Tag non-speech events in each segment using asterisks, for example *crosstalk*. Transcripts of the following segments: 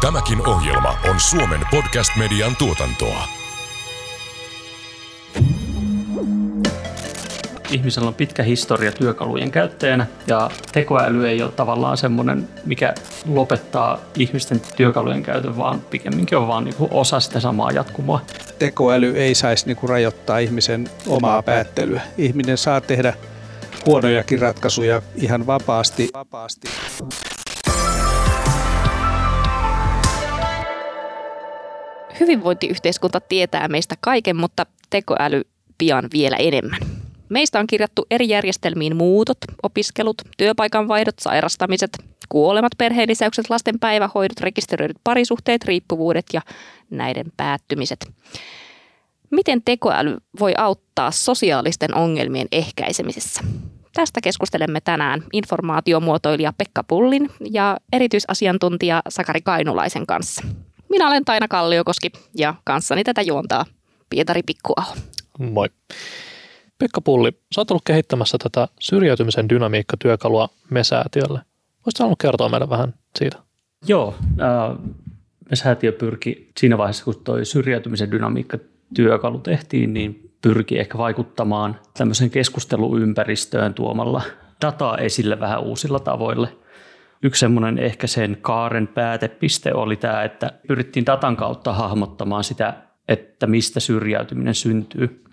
Tämäkin ohjelma on Suomen podcast-median tuotantoa. ihmisellä on pitkä historia työkalujen käyttäjänä ja tekoäly ei ole tavallaan semmoinen, mikä lopettaa ihmisten työkalujen käytön, vaan pikemminkin on vaan niinku osa sitä samaa jatkumoa. Tekoäly ei saisi niinku rajoittaa ihmisen omaa päättelyä. Ihminen saa tehdä huonojakin ratkaisuja ihan vapaasti. vapaasti. Hyvinvointiyhteiskunta tietää meistä kaiken, mutta tekoäly pian vielä enemmän. Meistä on kirjattu eri järjestelmiin muutot, opiskelut, työpaikan vaihdot, sairastamiset, kuolemat, perheenlisäykset, lasten päivähoidot, rekisteröidyt parisuhteet, riippuvuudet ja näiden päättymiset. Miten tekoäly voi auttaa sosiaalisten ongelmien ehkäisemisessä? Tästä keskustelemme tänään informaatiomuotoilija Pekka Pullin ja erityisasiantuntija Sakari Kainulaisen kanssa. Minä olen Taina Kalliokoski ja kanssani tätä juontaa Pietari Pikkuaho. Moi. Pekka Pulli, sä oot ollut kehittämässä tätä syrjäytymisen dynamiikka-työkalua MESäätiölle. Voisitko halunnut kertoa meille vähän siitä? Joo, äh, MESäätiö pyrki siinä vaiheessa, kun tuo syrjäytymisen dynamiikka-työkalu tehtiin, niin pyrki ehkä vaikuttamaan tämmöiseen keskusteluympäristöön tuomalla dataa esille vähän uusilla tavoilla. Yksi semmoinen ehkä sen kaaren päätepiste oli tämä, että pyrittiin datan kautta hahmottamaan sitä, että mistä syrjäytyminen syntyy.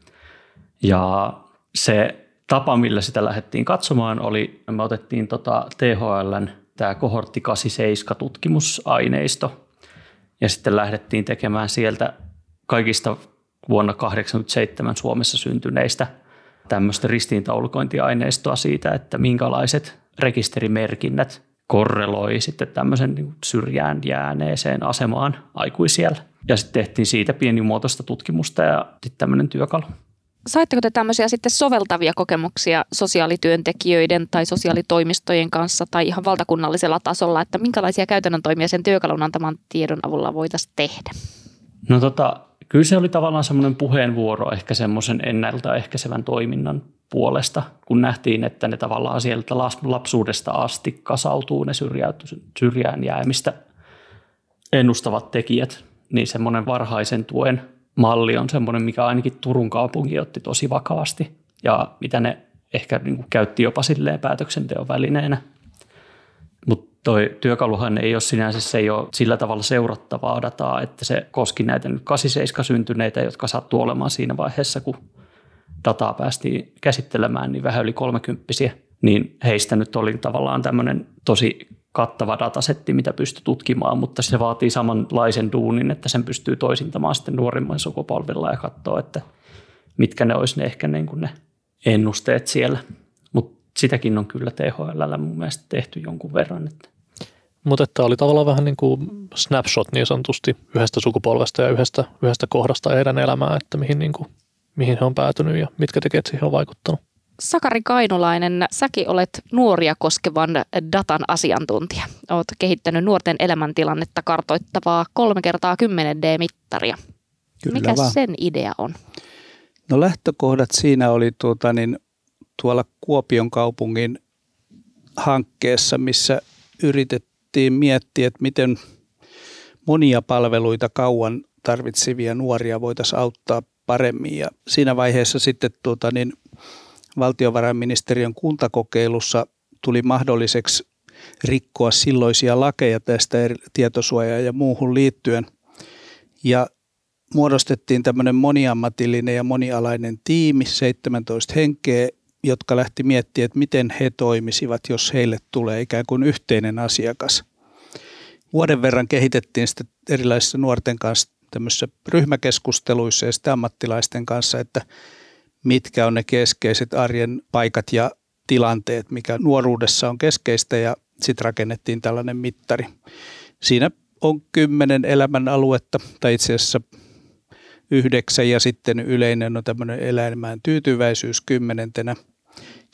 Ja se tapa, millä sitä lähdettiin katsomaan, oli, me otettiin tota THLn tämä kohortti 87 tutkimusaineisto ja sitten lähdettiin tekemään sieltä kaikista vuonna 1987 Suomessa syntyneistä tämmöistä ristiintaulukointiaineistoa siitä, että minkälaiset rekisterimerkinnät korreloi sitten tämmöisen niin syrjään jääneeseen asemaan aikuisiellä. Ja sitten tehtiin siitä pienimuotoista tutkimusta ja sitten tämmöinen työkalu. Saitteko te tämmöisiä sitten soveltavia kokemuksia sosiaalityöntekijöiden tai sosiaalitoimistojen kanssa tai ihan valtakunnallisella tasolla, että minkälaisia käytännön toimia sen työkalun antaman tiedon avulla voitaisiin tehdä? No tota, kyllä se oli tavallaan semmoinen puheenvuoro ehkä semmoisen ennaltaehkäisevän toiminnan puolesta, kun nähtiin, että ne tavallaan sieltä lapsuudesta asti kasautuu ne syrjään jäämistä ennustavat tekijät, niin semmoinen varhaisen tuen malli on semmoinen, mikä ainakin Turun kaupunki otti tosi vakavasti ja mitä ne ehkä niin kuin käytti jopa silleen päätöksenteon välineenä. Mutta toi työkaluhan ei ole sinänsä, se ei ole sillä tavalla seurattavaa dataa, että se koski näitä nyt 87 syntyneitä, jotka sattuu olemaan siinä vaiheessa, kun dataa päästiin käsittelemään, niin vähän yli kolmekymppisiä. Niin heistä nyt oli tavallaan tämmöinen tosi kattava datasetti, mitä pystyy tutkimaan, mutta se vaatii samanlaisen duunin, että sen pystyy toisintamaan sitten nuorimman sukupolvilla ja katsoa, että mitkä ne olisi ne ehkä niin kuin ne ennusteet siellä. Mutta sitäkin on kyllä THL mun mielestä tehty jonkun verran. Että. Mutta että oli tavallaan vähän niin kuin snapshot niin sanotusti yhdestä sukupolvesta ja yhdestä, yhdestä kohdasta heidän elämää, että mihin, niin kuin, mihin he on päätynyt ja mitkä tekijät siihen on vaikuttanut. Sakari Kainulainen, säkin olet nuoria koskevan datan asiantuntija. Olet kehittänyt nuorten elämäntilannetta kartoittavaa 3 kertaa 10 D-mittaria. Kyllä Mikä vaan. sen idea on? No lähtökohdat siinä oli tuota, niin, tuolla Kuopion kaupungin hankkeessa, missä yritettiin miettiä, että miten monia palveluita kauan tarvitsevia nuoria voitaisiin auttaa paremmin. Ja siinä vaiheessa sitten tuota, niin, valtiovarainministeriön kuntakokeilussa tuli mahdolliseksi rikkoa silloisia lakeja tästä tietosuojaa ja muuhun liittyen. Ja muodostettiin tämmöinen moniammatillinen ja monialainen tiimi, 17 henkeä, jotka lähti miettimään, että miten he toimisivat, jos heille tulee ikään kuin yhteinen asiakas. Vuoden verran kehitettiin sitten erilaisissa nuorten kanssa tämmöisissä ryhmäkeskusteluissa ja sitten ammattilaisten kanssa, että mitkä on ne keskeiset arjen paikat ja tilanteet, mikä nuoruudessa on keskeistä ja sitten rakennettiin tällainen mittari. Siinä on kymmenen elämän aluetta, tai itse asiassa yhdeksän ja sitten yleinen on tämmöinen elämään tyytyväisyys kymmenentenä.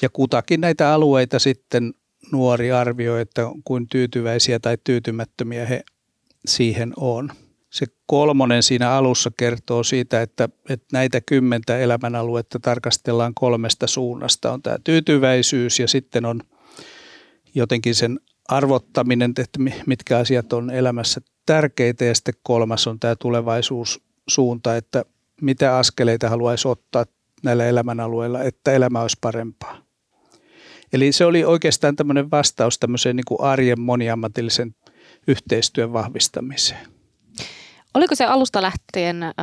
Ja kutakin näitä alueita sitten nuori arvioi, että kuin tyytyväisiä tai tyytymättömiä he siihen on se kolmonen siinä alussa kertoo siitä, että, että näitä kymmentä elämänaluetta tarkastellaan kolmesta suunnasta. On tämä tyytyväisyys ja sitten on jotenkin sen arvottaminen, että mitkä asiat on elämässä tärkeitä ja sitten kolmas on tämä tulevaisuussuunta, että mitä askeleita haluaisi ottaa näillä elämänalueilla, että elämä olisi parempaa. Eli se oli oikeastaan tämmöinen vastaus tämmöiseen niin kuin arjen moniammatillisen yhteistyön vahvistamiseen. Oliko se alusta lähtien äh,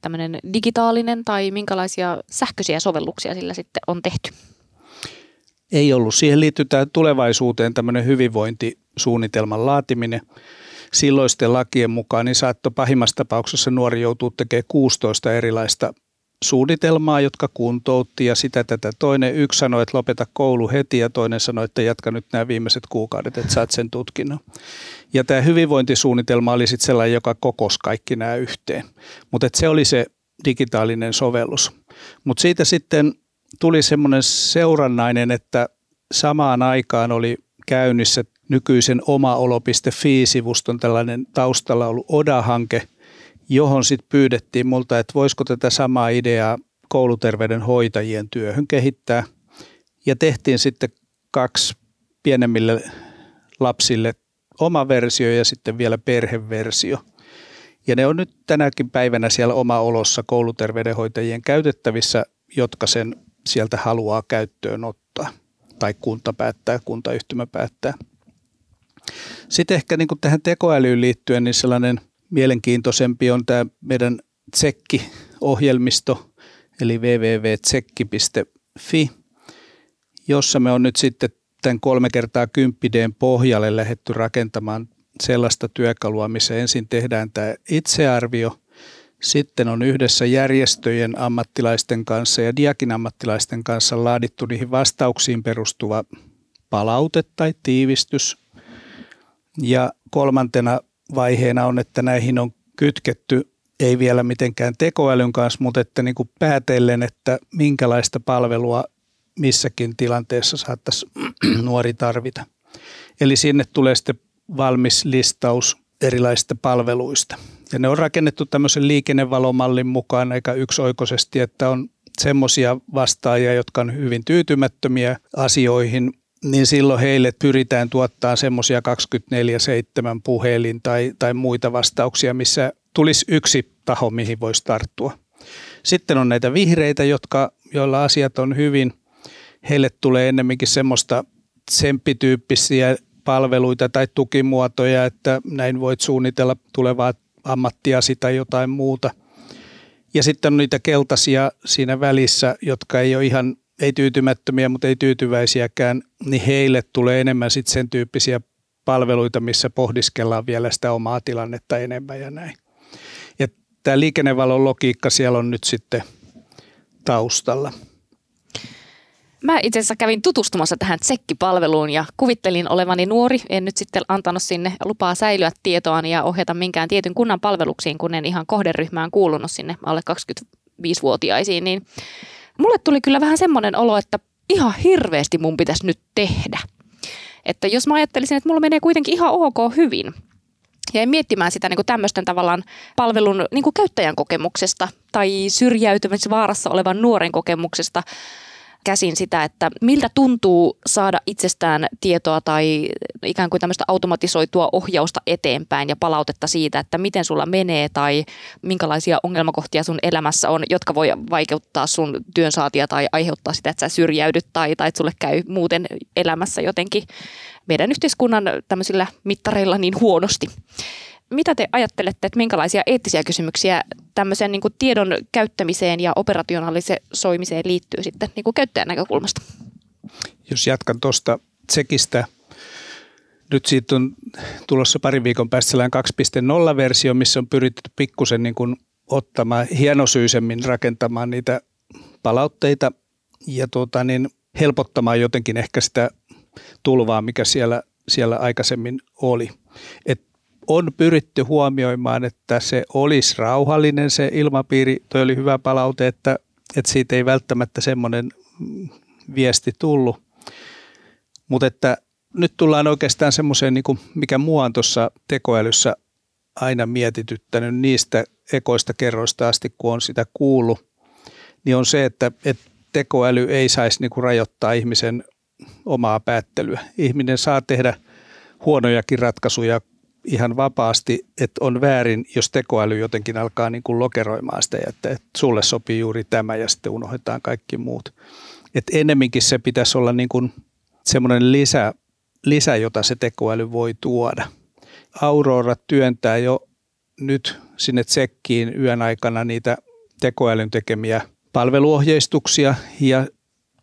tämmöinen digitaalinen tai minkälaisia sähköisiä sovelluksia sillä sitten on tehty? Ei ollut. Siihen liittyy tämä tulevaisuuteen tämmöinen hyvinvointisuunnitelman laatiminen. Silloisten lakien mukaan niin saattoi pahimmassa tapauksessa nuori joutuu tekemään 16 erilaista suunnitelmaa, jotka kuntoutti ja sitä tätä. Toinen yksi sanoi, että lopeta koulu heti ja toinen sanoi, että jatka nyt nämä viimeiset kuukaudet, että saat sen tutkinnon. Ja tämä hyvinvointisuunnitelma oli sitten sellainen, joka kokosi kaikki nämä yhteen. Mutta se oli se digitaalinen sovellus. Mutta siitä sitten tuli semmoinen seurannainen, että samaan aikaan oli käynnissä nykyisen omaolo.fi-sivuston tällainen taustalla ollut ODA-hanke – johon sitten pyydettiin multa, että voisiko tätä samaa ideaa kouluterveydenhoitajien työhön kehittää. Ja tehtiin sitten kaksi pienemmille lapsille oma versio ja sitten vielä perheversio. Ja ne on nyt tänäkin päivänä siellä oma olossa kouluterveydenhoitajien käytettävissä, jotka sen sieltä haluaa käyttöön ottaa. Tai kunta päättää, kuntayhtymä päättää. Sitten ehkä niin tähän tekoälyyn liittyen, niin sellainen – mielenkiintoisempi on tämä meidän tsekki-ohjelmisto, eli www.tsekki.fi, jossa me on nyt sitten tämän kolme kertaa 10 pohjalle lähetty rakentamaan sellaista työkalua, missä ensin tehdään tämä itsearvio, sitten on yhdessä järjestöjen ammattilaisten kanssa ja diakin ammattilaisten kanssa laadittu niihin vastauksiin perustuva palaute tai tiivistys. Ja kolmantena vaiheena on, että näihin on kytketty ei vielä mitenkään tekoälyn kanssa, mutta että niin kuin päätellen, että minkälaista palvelua missäkin tilanteessa saattaisi *clears throat* nuori tarvita. Eli sinne tulee sitten valmis listaus erilaisista palveluista. Ja ne on rakennettu tämmöisen liikennevalomallin mukaan aika yksioikoisesti, että on semmoisia vastaajia, jotka on hyvin tyytymättömiä asioihin, niin silloin heille pyritään tuottaa semmoisia 24-7 puhelin tai, tai muita vastauksia, missä tulisi yksi taho, mihin voisi tarttua. Sitten on näitä vihreitä, jotka, joilla asiat on hyvin. Heille tulee ennemminkin semmoista tsemppityyppisiä palveluita tai tukimuotoja, että näin voit suunnitella tulevaa ammattiasi tai jotain muuta. Ja sitten on niitä keltaisia siinä välissä, jotka ei ole ihan ei tyytymättömiä, mutta ei tyytyväisiäkään, niin heille tulee enemmän sitten sen tyyppisiä palveluita, missä pohdiskellaan vielä sitä omaa tilannetta enemmän ja näin. Ja tämä liikennevalon logiikka siellä on nyt sitten taustalla. Mä itse asiassa kävin tutustumassa tähän tsekkipalveluun ja kuvittelin olevani nuori. En nyt sitten antanut sinne lupaa säilyä tietoani ja ohjata minkään tietyn kunnan palveluksiin, kun en ihan kohderyhmään kuulunut sinne alle 25-vuotiaisiin. Niin mulle tuli kyllä vähän semmoinen olo, että ihan hirveästi mun pitäisi nyt tehdä. Että jos mä ajattelisin, että mulla menee kuitenkin ihan ok hyvin, ja miettimään sitä niin tämmöisten tavallaan palvelun niin käyttäjän kokemuksesta tai syrjäytymisvaarassa olevan nuoren kokemuksesta, käsin sitä, että miltä tuntuu saada itsestään tietoa tai ikään kuin tämmöistä automatisoitua ohjausta eteenpäin ja palautetta siitä, että miten sulla menee tai minkälaisia ongelmakohtia sun elämässä on, jotka voi vaikeuttaa sun työnsaatia tai aiheuttaa sitä, että sä syrjäydyt tai, tai että sulle käy muuten elämässä jotenkin meidän yhteiskunnan tämmöisillä mittareilla niin huonosti. Mitä te ajattelette, että minkälaisia eettisiä kysymyksiä tämmöiseen niin kuin tiedon käyttämiseen ja operationaalisoimiseen liittyy sitten niin kuin käyttäjän näkökulmasta? Jos jatkan tuosta Tsekistä, nyt siitä on tulossa parin viikon päästä sellainen 2.0-versio, missä on pyritty pikkusen niin kuin ottamaan hienosyisemmin rakentamaan niitä palautteita ja tuota, niin helpottamaan jotenkin ehkä sitä tulvaa, mikä siellä, siellä aikaisemmin oli. Et on pyritty huomioimaan, että se olisi rauhallinen se ilmapiiri. Tuo oli hyvä palaute, että, että siitä ei välttämättä semmoinen viesti tullut. Mutta että nyt tullaan oikeastaan semmoiseen, niin mikä mua on tuossa tekoälyssä aina mietityttänyt niistä ekoista kerroista asti, kun on sitä kuullut, niin on se, että, että tekoäly ei saisi niin kuin rajoittaa ihmisen omaa päättelyä. Ihminen saa tehdä huonojakin ratkaisuja ihan vapaasti, että on väärin, jos tekoäly jotenkin alkaa niin kuin lokeroimaan sitä, että, että sulle sopii juuri tämä ja sitten unohdetaan kaikki muut. Että ennemminkin se pitäisi olla niin kuin semmoinen lisä, lisä, jota se tekoäly voi tuoda. Aurora työntää jo nyt sinne tsekkiin yön aikana niitä tekoälyn tekemiä palveluohjeistuksia ja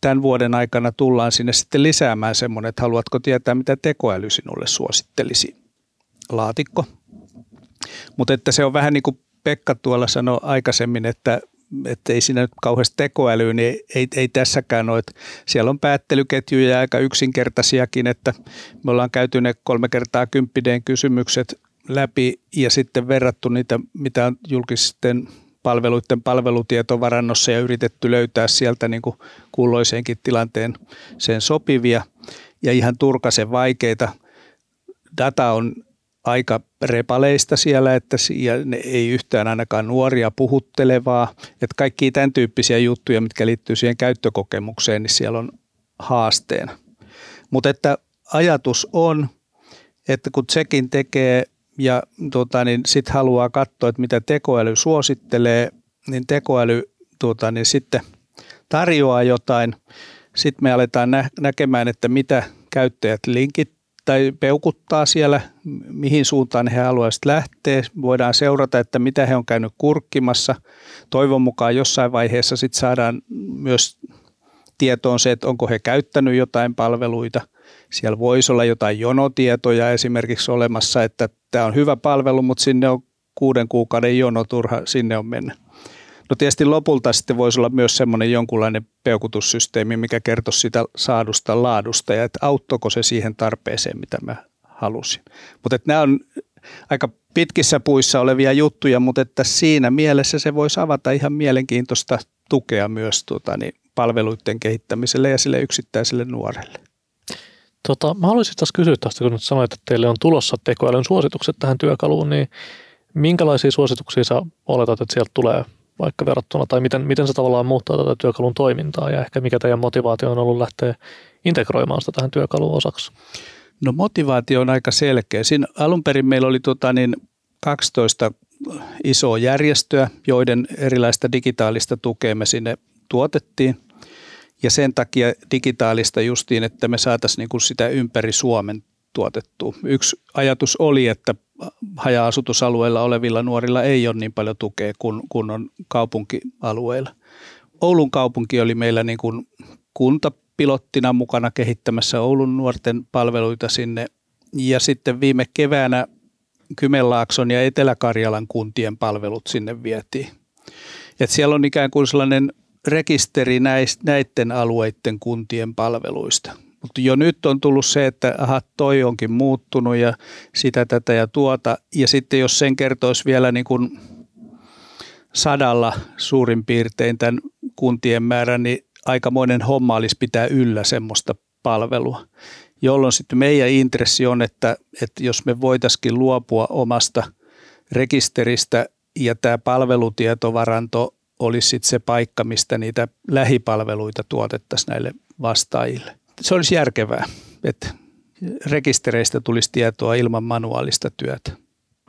tämän vuoden aikana tullaan sinne sitten lisäämään semmoinen, että haluatko tietää, mitä tekoäly sinulle suosittelisi laatikko. Mutta että se on vähän niin kuin Pekka tuolla sanoi aikaisemmin, että että ei siinä nyt kauheasti tekoälyä, niin ei, ei tässäkään ole. Että siellä on päättelyketjuja aika yksinkertaisiakin, että me ollaan käyty ne kolme kertaa kymppideen kysymykset läpi ja sitten verrattu niitä, mitä on julkisten palveluiden palvelutietovarannossa ja yritetty löytää sieltä niin kuin kulloiseenkin tilanteen sen sopivia ja ihan turkasen vaikeita. Data on aika repaleista siellä, että ja ne ei yhtään ainakaan nuoria puhuttelevaa. Että kaikki tämän tyyppisiä juttuja, mitkä liittyy siihen käyttökokemukseen, niin siellä on haasteena. Mutta että ajatus on, että kun Tsekin tekee ja tota, niin sitten haluaa katsoa, että mitä tekoäly suosittelee, niin tekoäly tota, niin sitten tarjoaa jotain. Sitten me aletaan nä- näkemään, että mitä käyttäjät linkit tai peukuttaa siellä, mihin suuntaan he haluaisivat lähteä. Voidaan seurata, että mitä he on käynyt kurkkimassa. Toivon mukaan jossain vaiheessa sitten saadaan myös tietoon se, että onko he käyttänyt jotain palveluita. Siellä voisi olla jotain jonotietoja esimerkiksi olemassa, että tämä on hyvä palvelu, mutta sinne on kuuden kuukauden jono, turha sinne on mennä. No tietysti lopulta sitten voisi olla myös semmoinen jonkunlainen peukutussysteemi, mikä kertoisi sitä saadusta laadusta ja että auttoiko se siihen tarpeeseen, mitä mä halusin. Mutta nämä on aika pitkissä puissa olevia juttuja, mutta että siinä mielessä se voisi avata ihan mielenkiintoista tukea myös tuota, niin palveluiden kehittämiselle ja sille yksittäiselle nuorelle. Tota, mä haluaisin taas kysyä tästä, kun nyt sanoit, että teille on tulossa tekoälyn suositukset tähän työkaluun, niin minkälaisia suosituksia sä oletat, että sieltä tulee vaikka verrattuna, tai miten, miten se tavallaan muuttaa tätä työkalun toimintaa, ja ehkä mikä teidän motivaatio on ollut lähteä integroimaan sitä tähän työkalun osaksi? No motivaatio on aika selkeä. Siinä alun perin meillä oli tota niin 12 isoa järjestöä, joiden erilaista digitaalista tukea me sinne tuotettiin. Ja sen takia digitaalista justiin, että me saataisiin niin sitä ympäri Suomen tuotettua. Yksi ajatus oli, että haja-asutusalueilla olevilla nuorilla ei ole niin paljon tukea kuin, kuin on kaupunkialueilla. Oulun kaupunki oli meillä niin kuin kuntapilottina mukana kehittämässä Oulun nuorten palveluita sinne. Ja sitten viime keväänä Kymenlaakson ja Etelä-Karjalan kuntien palvelut sinne vietiin. Et siellä on ikään kuin sellainen rekisteri näiden alueiden kuntien palveluista. Mutta jo nyt on tullut se, että aha, toi onkin muuttunut ja sitä, tätä ja tuota. Ja sitten jos sen kertoisi vielä niin kuin sadalla suurin piirtein tämän kuntien määrän, niin aikamoinen homma olisi pitää yllä semmoista palvelua. Jolloin sitten meidän intressi on, että, että jos me voitaisiin luopua omasta rekisteristä ja tämä palvelutietovaranto olisi sitten se paikka, mistä niitä lähipalveluita tuotettaisiin näille vastaajille. Se olisi järkevää, että rekistereistä tulisi tietoa ilman manuaalista työtä.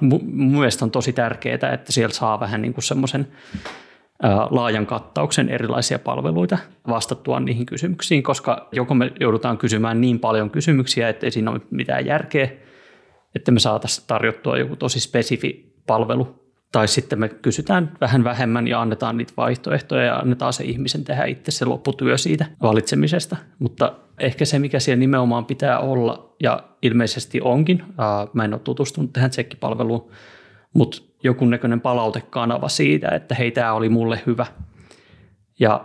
Mun mielestä on tosi tärkeää, että sieltä saa vähän niin kuin semmoisen laajan kattauksen erilaisia palveluita vastattua niihin kysymyksiin, koska joko me joudutaan kysymään niin paljon kysymyksiä, että ei siinä ole mitään järkeä, että me saataisiin tarjottua joku tosi spesifi palvelu tai sitten me kysytään vähän vähemmän ja annetaan niitä vaihtoehtoja ja annetaan se ihmisen tehdä itse se lopputyö siitä valitsemisesta. Mutta ehkä se, mikä siellä nimenomaan pitää olla, ja ilmeisesti onkin, mä en ole tutustunut tähän tsekkipalveluun, mutta joku näköinen palautekanava siitä, että hei, tämä oli mulle hyvä. Ja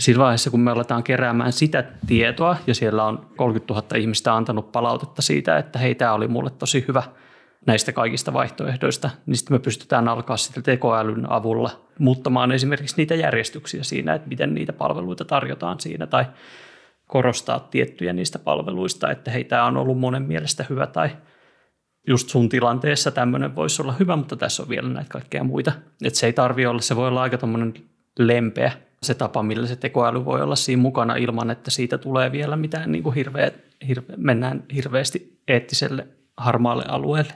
siinä vaiheessa, kun me aletaan keräämään sitä tietoa, ja siellä on 30 000 ihmistä antanut palautetta siitä, että hei, tämä oli mulle tosi hyvä – näistä kaikista vaihtoehdoista, niin sitten me pystytään alkaa sitten tekoälyn avulla muuttamaan esimerkiksi niitä järjestyksiä siinä, että miten niitä palveluita tarjotaan siinä tai korostaa tiettyjä niistä palveluista, että hei, tämä on ollut monen mielestä hyvä tai just sun tilanteessa tämmöinen voisi olla hyvä, mutta tässä on vielä näitä kaikkea muita. Että se ei tarvi olla, se voi olla aika lempeä se tapa, millä se tekoäly voi olla siinä mukana ilman, että siitä tulee vielä mitään niin kuin hirveä, hirve, mennään hirveästi eettiselle harmaalle alueelle.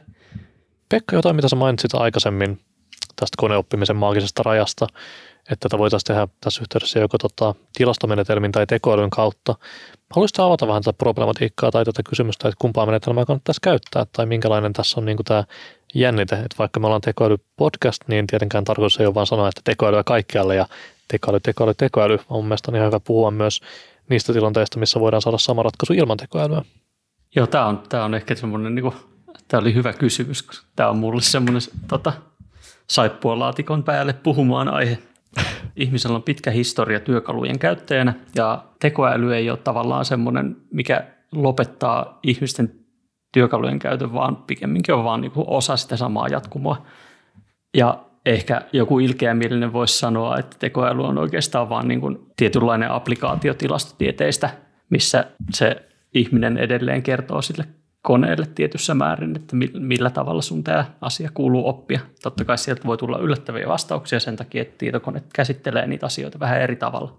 Pekka, jotain mitä sä mainitsit aikaisemmin tästä koneoppimisen maagisesta rajasta, että tätä voitaisiin tehdä tässä yhteydessä joko tota, tilastomenetelmin tai tekoälyn kautta. Haluaisitko avata vähän tätä problematiikkaa tai tätä kysymystä, että kumpaa menetelmää kannattaisi käyttää tai minkälainen tässä on niin kuin tämä jännite, että vaikka me ollaan tekoäly-podcast, niin tietenkään tarkoitus ei ole vaan sanoa, että tekoälyä kaikkialle ja tekoäly, tekoäly, tekoäly. Mun mielestä on ihan hyvä puhua myös niistä tilanteista, missä voidaan saada sama ratkaisu ilman tekoälyä. Joo, tämä on, tämä on ehkä semmoinen, niin kuin, tämä oli hyvä kysymys, koska tämä on mulle semmoinen tota, saippualaatikon päälle puhumaan aihe. Ihmisellä on pitkä historia työkalujen käyttäjänä ja tekoäly ei ole tavallaan semmoinen, mikä lopettaa ihmisten työkalujen käytön, vaan pikemminkin on vaan niin osa sitä samaa jatkumoa. Ja ehkä joku ilkeämielinen voisi sanoa, että tekoäly on oikeastaan vain niin kuin tietynlainen applikaatio tilastotieteistä, missä se ihminen edelleen kertoo sille koneelle tietyssä määrin, että millä tavalla sun tämä asia kuuluu oppia. Totta kai sieltä voi tulla yllättäviä vastauksia sen takia, että tietokone käsittelee niitä asioita vähän eri tavalla.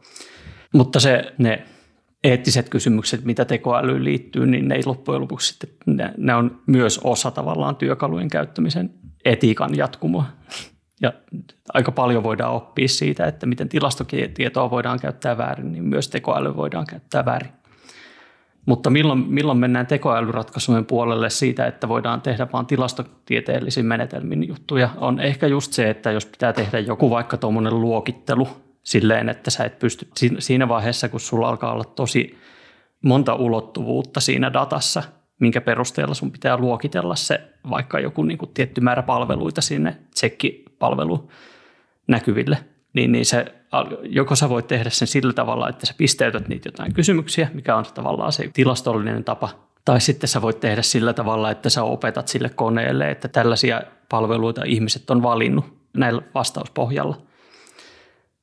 Mutta se, ne eettiset kysymykset, mitä tekoälyyn liittyy, niin ne ei loppujen lopuksi sitten, ne, ne on myös osa tavallaan työkalujen käyttämisen etiikan jatkumoa. Ja aika paljon voidaan oppia siitä, että miten tilastotietoa voidaan käyttää väärin, niin myös tekoäly voidaan käyttää väärin. Mutta milloin, milloin mennään tekoälyratkaisujen puolelle siitä, että voidaan tehdä vain tilastotieteellisin menetelmin juttuja, on ehkä just se, että jos pitää tehdä joku vaikka tuommoinen luokittelu silleen, että sä et pysty siinä vaiheessa, kun sulla alkaa olla tosi monta ulottuvuutta siinä datassa, minkä perusteella sun pitää luokitella se vaikka joku niin kuin tietty määrä palveluita sinne tsekkipalvelu näkyville, niin, niin se, joko sä voit tehdä sen sillä tavalla, että sä pisteytät niitä jotain kysymyksiä, mikä on tavallaan se tilastollinen tapa, tai sitten sä voit tehdä sillä tavalla, että sä opetat sille koneelle, että tällaisia palveluita ihmiset on valinnut näillä vastauspohjalla.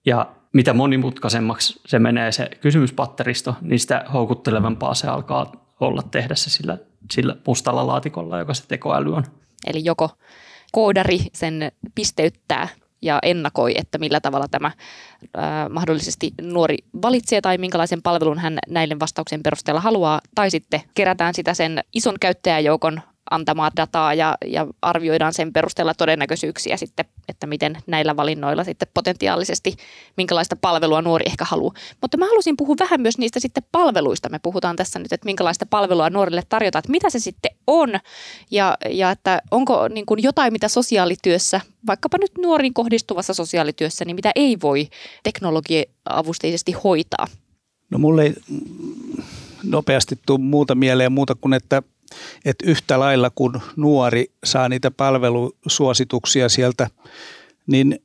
Ja mitä monimutkaisemmaksi se menee se kysymyspatteristo, niin sitä houkuttelevampaa se alkaa olla tehdä se sillä, sillä mustalla laatikolla, joka se tekoäly on. Eli joko koodari sen pisteyttää ja ennakoi, että millä tavalla tämä ää, mahdollisesti nuori valitsee tai minkälaisen palvelun hän näiden vastauksien perusteella haluaa, tai sitten kerätään sitä sen ison käyttäjäjoukon antamaa dataa ja, ja arvioidaan sen perusteella todennäköisyyksiä sitten, että miten näillä valinnoilla sitten potentiaalisesti, minkälaista palvelua nuori ehkä haluaa. Mutta mä halusin puhua vähän myös niistä sitten palveluista. Me puhutaan tässä nyt, että minkälaista palvelua nuorille tarjotaan, että mitä se sitten on ja, ja että onko niin kuin jotain, mitä sosiaalityössä, vaikkapa nyt nuoriin kohdistuvassa sosiaalityössä, niin mitä ei voi teknologia-avusteisesti hoitaa. No mulle ei nopeasti tule muuta mieleen muuta kuin, että että yhtä lailla kun nuori saa niitä palvelusuosituksia sieltä, niin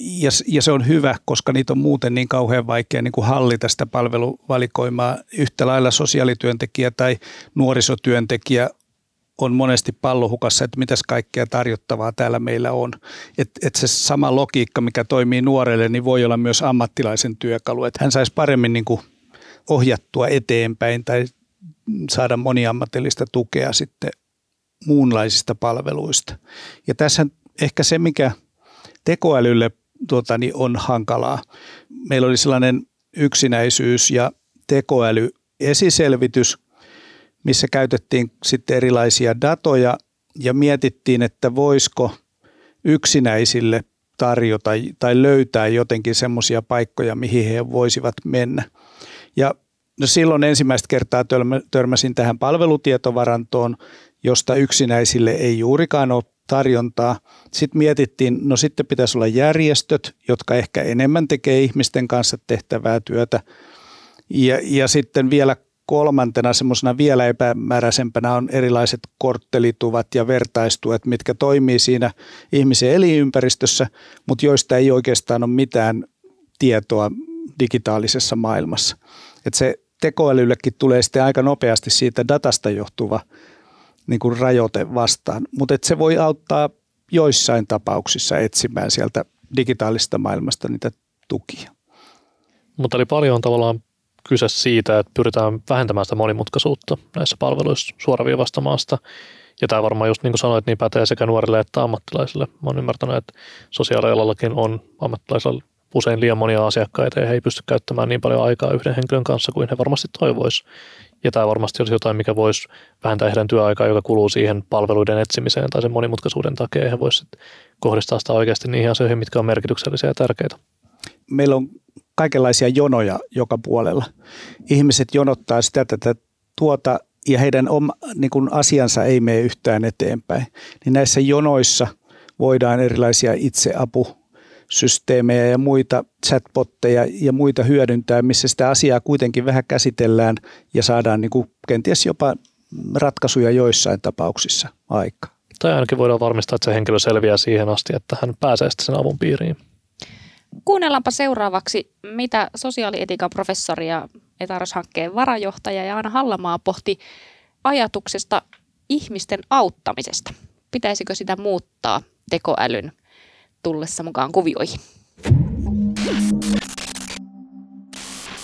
ja, ja se on hyvä, koska niitä on muuten niin kauhean vaikea niin kuin hallita sitä palveluvalikoimaa. Yhtä lailla sosiaalityöntekijä tai nuorisotyöntekijä on monesti pallohukassa, että mitäs kaikkea tarjottavaa täällä meillä on. Että et se sama logiikka, mikä toimii nuorelle, niin voi olla myös ammattilaisen työkalu. Että hän saisi paremmin niin kuin ohjattua eteenpäin tai saada moniammatillista tukea sitten muunlaisista palveluista. Ja tässä ehkä se, mikä tekoälylle tuota, niin on hankalaa. Meillä oli sellainen yksinäisyys ja tekoäly esiselvitys, missä käytettiin sitten erilaisia datoja ja mietittiin, että voisiko yksinäisille tarjota tai löytää jotenkin semmoisia paikkoja, mihin he voisivat mennä. Ja No silloin ensimmäistä kertaa törmäsin tähän palvelutietovarantoon, josta yksinäisille ei juurikaan ole tarjontaa. Sitten mietittiin, no sitten pitäisi olla järjestöt, jotka ehkä enemmän tekee ihmisten kanssa tehtävää työtä. Ja, ja sitten vielä kolmantena semmoisena vielä epämääräisempänä on erilaiset korttelituvat ja vertaistuet, mitkä toimii siinä ihmisen elinympäristössä, mutta joista ei oikeastaan ole mitään tietoa digitaalisessa maailmassa. Et se tekoälyllekin tulee sitten aika nopeasti siitä datasta johtuva niin kuin rajoite vastaan, mutta se voi auttaa joissain tapauksissa etsimään sieltä digitaalista maailmasta niitä tukia. Mutta oli paljon tavallaan kyse siitä, että pyritään vähentämään sitä monimutkaisuutta näissä palveluissa suoraviivastamaasta. Ja tämä varmaan just niin kuin sanoit, niin pätee sekä nuorille että ammattilaisille. Mä oon ymmärtänyt, että sosiaalialallakin on ammattilaisilla usein liian monia asiakkaita ja he ei pysty käyttämään niin paljon aikaa yhden henkilön kanssa kuin he varmasti toivois. Ja tämä varmasti olisi jotain, mikä voisi vähentää heidän työaikaa, joka kuluu siihen palveluiden etsimiseen tai sen monimutkaisuuden takia. He voisivat kohdistaa sitä oikeasti niihin asioihin, mitkä on merkityksellisiä ja tärkeitä. Meillä on kaikenlaisia jonoja joka puolella. Ihmiset jonottaa sitä tätä tuota ja heidän oma, niin kuin asiansa ei mene yhtään eteenpäin. Niin näissä jonoissa voidaan erilaisia itseapusysteemejä ja muita chatbotteja ja muita hyödyntää, missä sitä asiaa kuitenkin vähän käsitellään ja saadaan niin kuin kenties jopa ratkaisuja joissain tapauksissa aika. Tai ainakin voidaan varmistaa, että se henkilö selviää siihen asti, että hän pääsee sitten sen avun piiriin. Kuunnellaanpa seuraavaksi, mitä sosiaalietiikan professori ja etaroshankkeen varajohtaja Jaana Hallamaa pohti ajatuksesta ihmisten auttamisesta. Pitäisikö sitä muuttaa tekoälyn tullessa mukaan kuvioihin?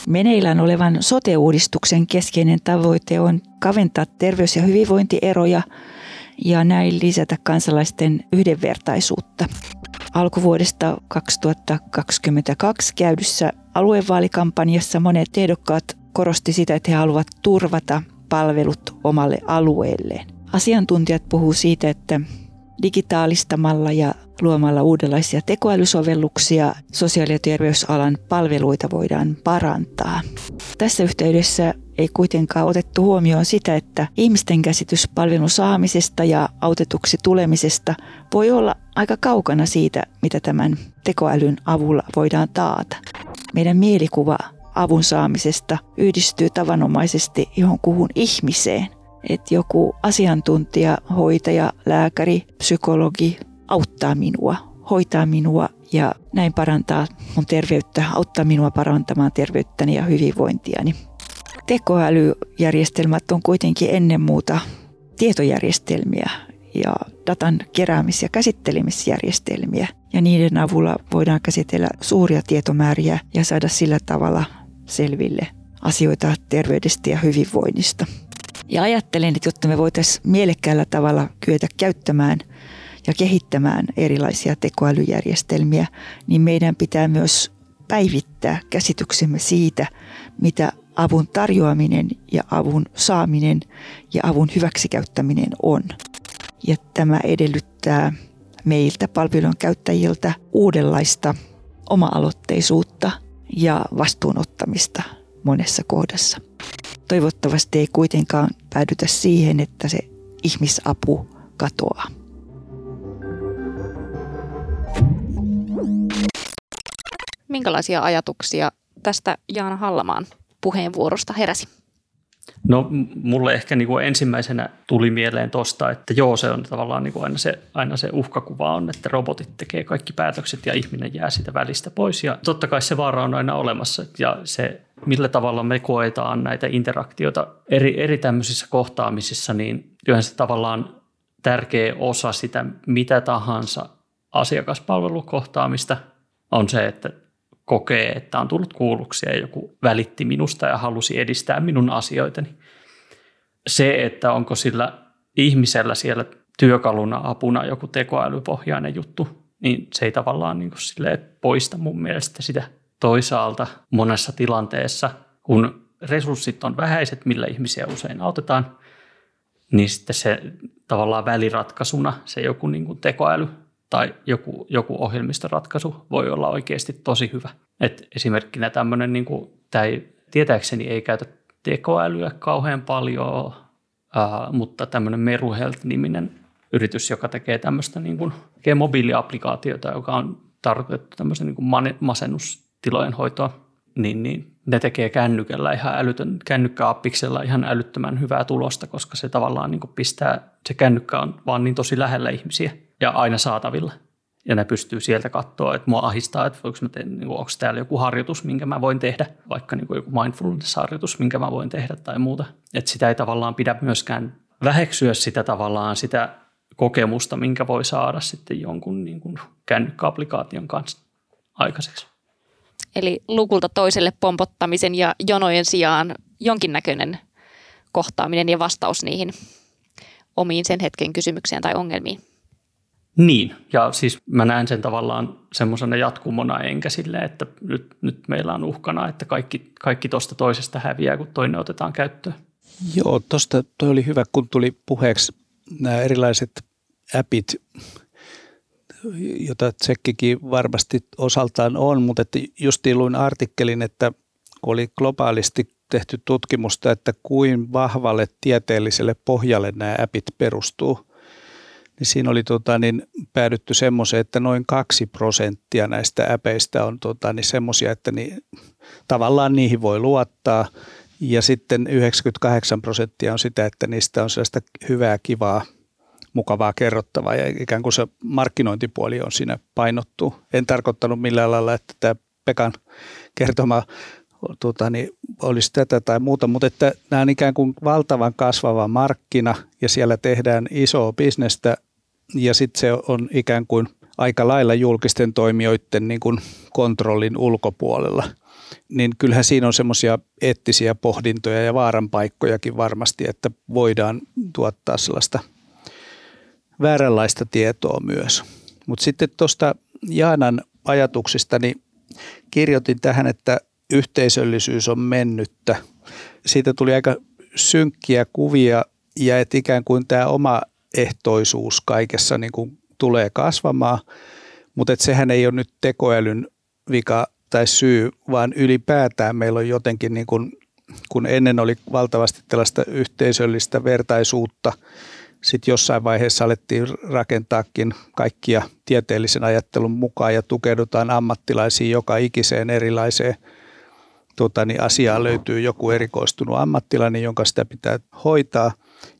Meneillään olevan sote-uudistuksen keskeinen tavoite on kaventaa terveys- ja hyvinvointieroja ja näin lisätä kansalaisten yhdenvertaisuutta. Alkuvuodesta 2022 käydyssä aluevaalikampanjassa monet ehdokkaat korosti sitä, että he haluavat turvata palvelut omalle alueelleen. Asiantuntijat puhuu siitä, että digitaalistamalla ja luomalla uudenlaisia tekoälysovelluksia sosiaali- ja terveysalan palveluita voidaan parantaa. Tässä yhteydessä ei kuitenkaan otettu huomioon sitä, että ihmisten käsitys palvelun saamisesta ja autetuksi tulemisesta voi olla aika kaukana siitä, mitä tämän tekoälyn avulla voidaan taata. Meidän mielikuva avun saamisesta yhdistyy tavanomaisesti johonkuhun ihmiseen. Että joku asiantuntija, hoitaja, lääkäri, psykologi auttaa minua, hoitaa minua ja näin parantaa mun terveyttä, auttaa minua parantamaan terveyttäni ja hyvinvointiani. Tekoälyjärjestelmät on kuitenkin ennen muuta tietojärjestelmiä ja datan keräämis- ja käsittelemisjärjestelmiä. Ja niiden avulla voidaan käsitellä suuria tietomääriä ja saada sillä tavalla selville asioita terveydestä ja hyvinvoinnista. Ja ajattelen, että jotta me voitaisiin mielekkäällä tavalla kyetä käyttämään ja kehittämään erilaisia tekoälyjärjestelmiä, niin meidän pitää myös päivittää käsityksemme siitä, mitä avun tarjoaminen ja avun saaminen ja avun hyväksikäyttäminen on. Ja tämä edellyttää meiltä palvelun käyttäjiltä uudenlaista oma-aloitteisuutta ja vastuunottamista monessa kohdassa. Toivottavasti ei kuitenkaan päädytä siihen, että se ihmisapu katoaa. Minkälaisia ajatuksia tästä Jaana Hallamaan puheenvuorosta heräsi? No mulle ehkä niin kuin ensimmäisenä tuli mieleen tuosta, että joo se on tavallaan niin kuin aina, se, aina se uhkakuva on, että robotit tekee kaikki päätökset ja ihminen jää sitä välistä pois. Ja totta kai se vaara on aina olemassa ja se millä tavalla me koetaan näitä interaktioita eri, eri tämmöisissä kohtaamisissa, niin kyllähän se tavallaan tärkeä osa sitä mitä tahansa asiakaspalvelukohtaamista on se, että kokee, että on tullut kuulluksi ja joku välitti minusta ja halusi edistää minun asioitani. Se, että onko sillä ihmisellä siellä työkaluna apuna joku tekoälypohjainen juttu, niin se ei tavallaan niin kuin poista mun mielestä sitä toisaalta monessa tilanteessa, kun resurssit on vähäiset, millä ihmisiä usein autetaan, niin sitten se tavallaan väliratkaisuna se joku niin kuin tekoäly tai joku, joku ohjelmistoratkaisu voi olla oikeasti tosi hyvä. Et esimerkkinä tämmöinen, niin kuin, tämä ei, tietääkseni ei käytä tekoälyä kauhean paljon, ää, mutta tämmöinen Meruhelt-niminen yritys, joka tekee tämmöistä niin kuin, tekee mobiiliaplikaatiota, joka on tarkoitettu tämmöisen niin kuin masennustilojen hoitoa, niin, niin ne tekee kännykällä ihan älytön, kännykkäappiksella ihan älyttömän hyvää tulosta, koska se tavallaan niin kuin pistää, se kännykkä on vaan niin tosi lähellä ihmisiä – ja aina saatavilla. Ja ne pystyy sieltä katsoa, että mua ahistaa, että voiko mä teen, niin onko täällä joku harjoitus, minkä mä voin tehdä, vaikka niin joku mindfulness-harjoitus, minkä mä voin tehdä tai muuta. Että sitä ei tavallaan pidä myöskään väheksyä sitä tavallaan sitä kokemusta, minkä voi saada sitten jonkun niin kuin kännykkäapplikaation kanssa aikaiseksi. Eli lukulta toiselle pompottamisen ja jonojen sijaan jonkinnäköinen kohtaaminen ja vastaus niihin omiin sen hetken kysymykseen tai ongelmiin. Niin, ja siis mä näen sen tavallaan semmoisena jatkumona, enkä silleen, että nyt, nyt meillä on uhkana, että kaikki, kaikki tuosta toisesta häviää, kun toinen otetaan käyttöön. Joo, tuosta toi oli hyvä, kun tuli puheeksi nämä erilaiset appit, jota Tsekkikin varmasti osaltaan on, mutta että justiin luin artikkelin, että kun oli globaalisti tehty tutkimusta, että kuin vahvalle tieteelliselle pohjalle nämä appit perustuu, niin siinä oli tota, niin päädytty semmoiseen, että noin kaksi prosenttia näistä äpeistä on tota, niin semmoisia, että niin, tavallaan niihin voi luottaa. Ja sitten 98 prosenttia on sitä, että niistä on sellaista hyvää, kivaa, mukavaa kerrottavaa ja ikään kuin se markkinointipuoli on siinä painottu. En tarkoittanut millään lailla, että tämä Pekan kertoma tuota, niin olisi tätä tai muuta, mutta että nämä on ikään kuin valtavan kasvava markkina ja siellä tehdään isoa bisnestä ja sitten se on ikään kuin aika lailla julkisten toimijoiden niin kuin kontrollin ulkopuolella. Niin kyllähän siinä on semmoisia eettisiä pohdintoja ja vaaranpaikkojakin varmasti, että voidaan tuottaa sellaista vääränlaista tietoa myös. Mutta sitten tuosta Jaanan ajatuksista, niin kirjoitin tähän, että yhteisöllisyys on mennyttä. Siitä tuli aika synkkiä kuvia ja että ikään kuin tämä oma ehtoisuus kaikessa niin kuin tulee kasvamaan, mutta että sehän ei ole nyt tekoälyn vika tai syy, vaan ylipäätään meillä on jotenkin, niin kuin, kun ennen oli valtavasti tällaista yhteisöllistä vertaisuutta, sitten jossain vaiheessa alettiin rakentaakin kaikkia tieteellisen ajattelun mukaan ja tukeudutaan ammattilaisiin joka ikiseen erilaiseen tuota, niin asiaan löytyy joku erikoistunut ammattilainen, jonka sitä pitää hoitaa.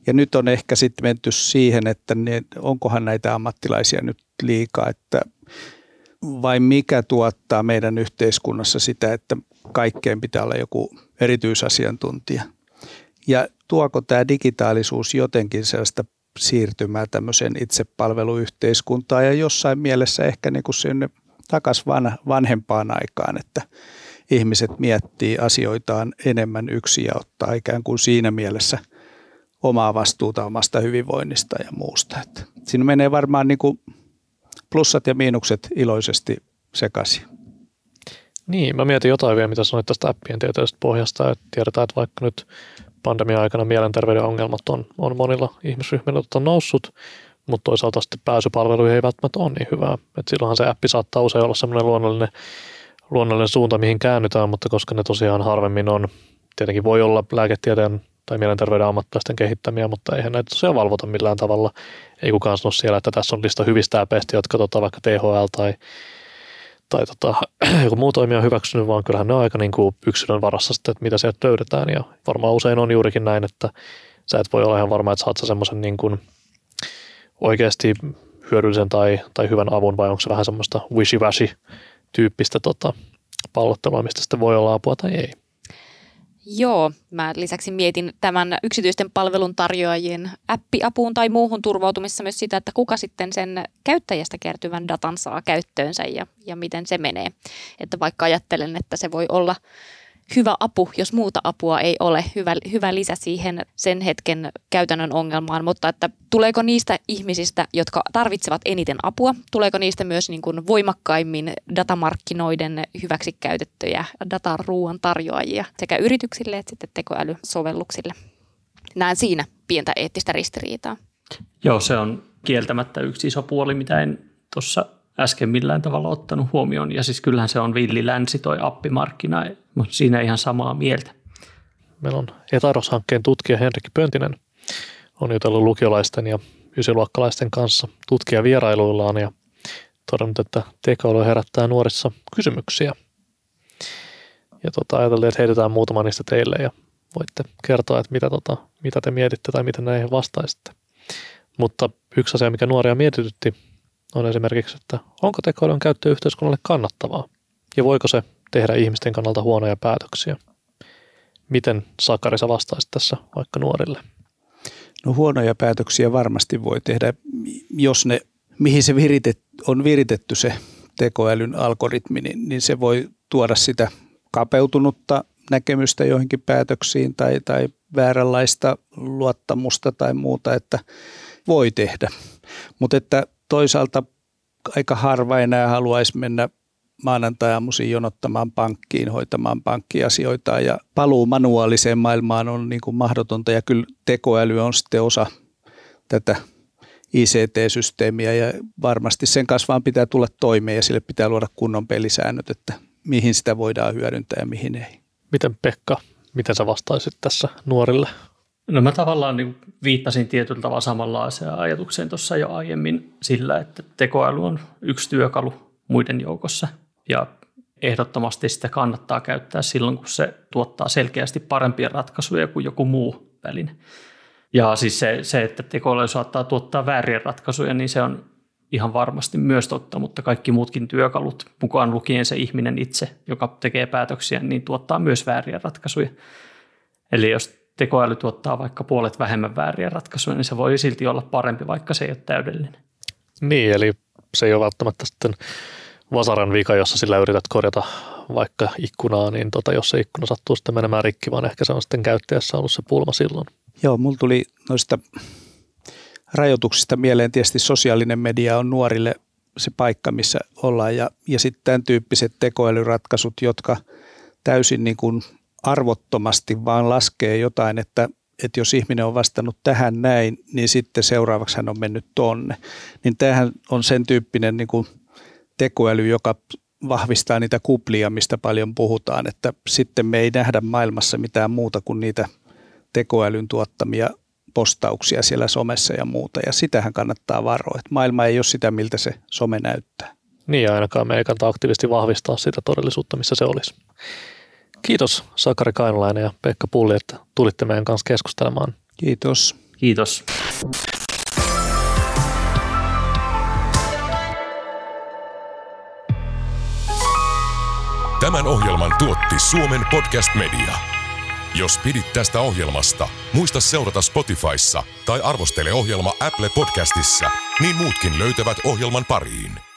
Ja nyt on ehkä sitten menty siihen, että ne, onkohan näitä ammattilaisia nyt liikaa, että vai mikä tuottaa meidän yhteiskunnassa sitä, että kaikkeen pitää olla joku erityisasiantuntija. Ja tuoko tämä digitaalisuus jotenkin sellaista siirtymää tämmöiseen itsepalveluyhteiskuntaan ja jossain mielessä ehkä niin kuin sinne takaisin vanhempaan aikaan, että ihmiset miettii asioitaan enemmän yksin ja ottaa ikään kuin siinä mielessä omaa vastuuta omasta hyvinvoinnista ja muusta. Että siinä menee varmaan niin kuin plussat ja miinukset iloisesti sekaisin. Niin, mä mietin jotain vielä, mitä sanoit tästä appien tieteellisestä pohjasta, että tiedetään, että vaikka nyt pandemia-aikana mielenterveyden ongelmat on, on monilla ihmisryhmillä on noussut, mutta toisaalta sitten pääsypalveluihin ei välttämättä ole niin hyvää. Et silloinhan se appi saattaa usein olla semmoinen luonnollinen luonnollinen suunta, mihin käännytään, mutta koska ne tosiaan harvemmin on, tietenkin voi olla lääketieteen tai mielenterveyden ammattilaisten kehittämiä, mutta eihän näitä tosiaan valvota millään tavalla. Ei kukaan sano siellä, että tässä on lista hyvistä äpeistä, jotka tota, vaikka THL tai, tai tota, *clears throat* joku muu toimija on hyväksynyt, vaan kyllähän ne on aika niin kuin yksilön varassa sitten, että mitä sieltä löydetään. Ja varmaan usein on juurikin näin, että sä et voi olla ihan varma, että saat sä semmoisen niin kuin oikeasti hyödyllisen tai, tai hyvän avun, vai onko se vähän semmoista wishy-washy tyyppistä tota, pallottelua, mistä sitten voi olla apua tai ei. Joo, mä lisäksi mietin tämän yksityisten palveluntarjoajien appiapuun tai muuhun turvautumissa myös sitä, että kuka sitten sen käyttäjästä kertyvän datan saa käyttöönsä ja, ja miten se menee. Että vaikka ajattelen, että se voi olla hyvä apu, jos muuta apua ei ole, hyvä, hyvä lisä siihen sen hetken käytännön ongelmaan, mutta että tuleeko niistä ihmisistä, jotka tarvitsevat eniten apua, tuleeko niistä myös niin kuin voimakkaimmin datamarkkinoiden hyväksikäytettyjä dataruuan tarjoajia sekä yrityksille että sitten tekoälysovelluksille. Näen siinä pientä eettistä ristiriitaa. Joo, se on kieltämättä yksi iso puoli, mitä en tuossa äsken millään tavalla ottanut huomioon. Ja siis kyllähän se on villi länsi toi appimarkkina, mutta siinä ihan samaa mieltä. Meillä on Etaros-hankkeen tutkija Henrikki Pöntinen on jutellut lukiolaisten ja ysiluokkalaisten kanssa tutkijavierailuillaan ja todennut, että tekoäly herättää nuorissa kysymyksiä. Ja tota, ajateltiin, että heitetään muutama niistä teille ja voitte kertoa, että mitä, tota, mitä te mietitte tai miten näihin vastaisitte. Mutta yksi asia, mikä nuoria mietitytti, on esimerkiksi, että onko tekoälyn käyttö yhteiskunnalle kannattavaa ja voiko se tehdä ihmisten kannalta huonoja päätöksiä. Miten Sakari sä vastaisit tässä vaikka nuorille? No huonoja päätöksiä varmasti voi tehdä, jos ne, mihin se viritet, on viritetty se tekoälyn algoritmi, niin, niin se voi tuoda sitä kapeutunutta näkemystä joihinkin päätöksiin tai, tai vääränlaista luottamusta tai muuta, että voi tehdä. Mutta että toisaalta aika harva enää haluaisi mennä maanantai-aamuisin jonottamaan pankkiin, hoitamaan pankkiasioita ja paluu manuaaliseen maailmaan on niin kuin mahdotonta ja kyllä tekoäly on sitten osa tätä ICT-systeemiä ja varmasti sen kanssa vaan pitää tulla toimeen ja sille pitää luoda kunnon pelisäännöt, että mihin sitä voidaan hyödyntää ja mihin ei. Miten Pekka, miten sä vastaisit tässä nuorille? No mä tavallaan niin viittasin tietyllä tavalla samanlaiseen ajatukseen tuossa jo aiemmin sillä, että tekoäly on yksi työkalu muiden joukossa ja ehdottomasti sitä kannattaa käyttää silloin, kun se tuottaa selkeästi parempia ratkaisuja kuin joku muu väline. Ja siis se, se että tekoäly saattaa tuottaa vääriä ratkaisuja, niin se on ihan varmasti myös totta, mutta kaikki muutkin työkalut, mukaan lukien se ihminen itse, joka tekee päätöksiä, niin tuottaa myös vääriä ratkaisuja. Eli jos tekoäly tuottaa vaikka puolet vähemmän vääriä ratkaisuja, niin se voi silti olla parempi, vaikka se ei ole täydellinen. Niin, eli se ei ole välttämättä sitten vasaran vika, jossa sillä yrität korjata vaikka ikkunaa, niin tota, jos se ikkuna sattuu sitten menemään rikki, vaan ehkä se on sitten käyttäjässä ollut se pulma silloin. Joo, mulla tuli noista rajoituksista mieleen tietysti sosiaalinen media on nuorille se paikka, missä ollaan ja, ja sitten tämän tyyppiset tekoälyratkaisut, jotka täysin niin kuin arvottomasti vaan laskee jotain, että, että jos ihminen on vastannut tähän näin, niin sitten seuraavaksi hän on mennyt tonne. Niin tämähän on sen tyyppinen niin kuin tekoäly, joka vahvistaa niitä kuplia, mistä paljon puhutaan, että sitten me ei nähdä maailmassa mitään muuta kuin niitä tekoälyn tuottamia postauksia siellä somessa ja muuta. Ja sitähän kannattaa varoa, että maailma ei ole sitä, miltä se some näyttää. Niin, ainakaan me ei kannata aktiivisesti vahvistaa sitä todellisuutta, missä se olisi. Kiitos Sakari Kainalainen ja Pekka Pulli, että tulitte meidän kanssa keskustelemaan. Kiitos. Kiitos. Tämän ohjelman tuotti Suomen Podcast Media. Jos pidit tästä ohjelmasta, muista seurata Spotifyssa tai arvostele ohjelma Apple Podcastissa, niin muutkin löytävät ohjelman pariin.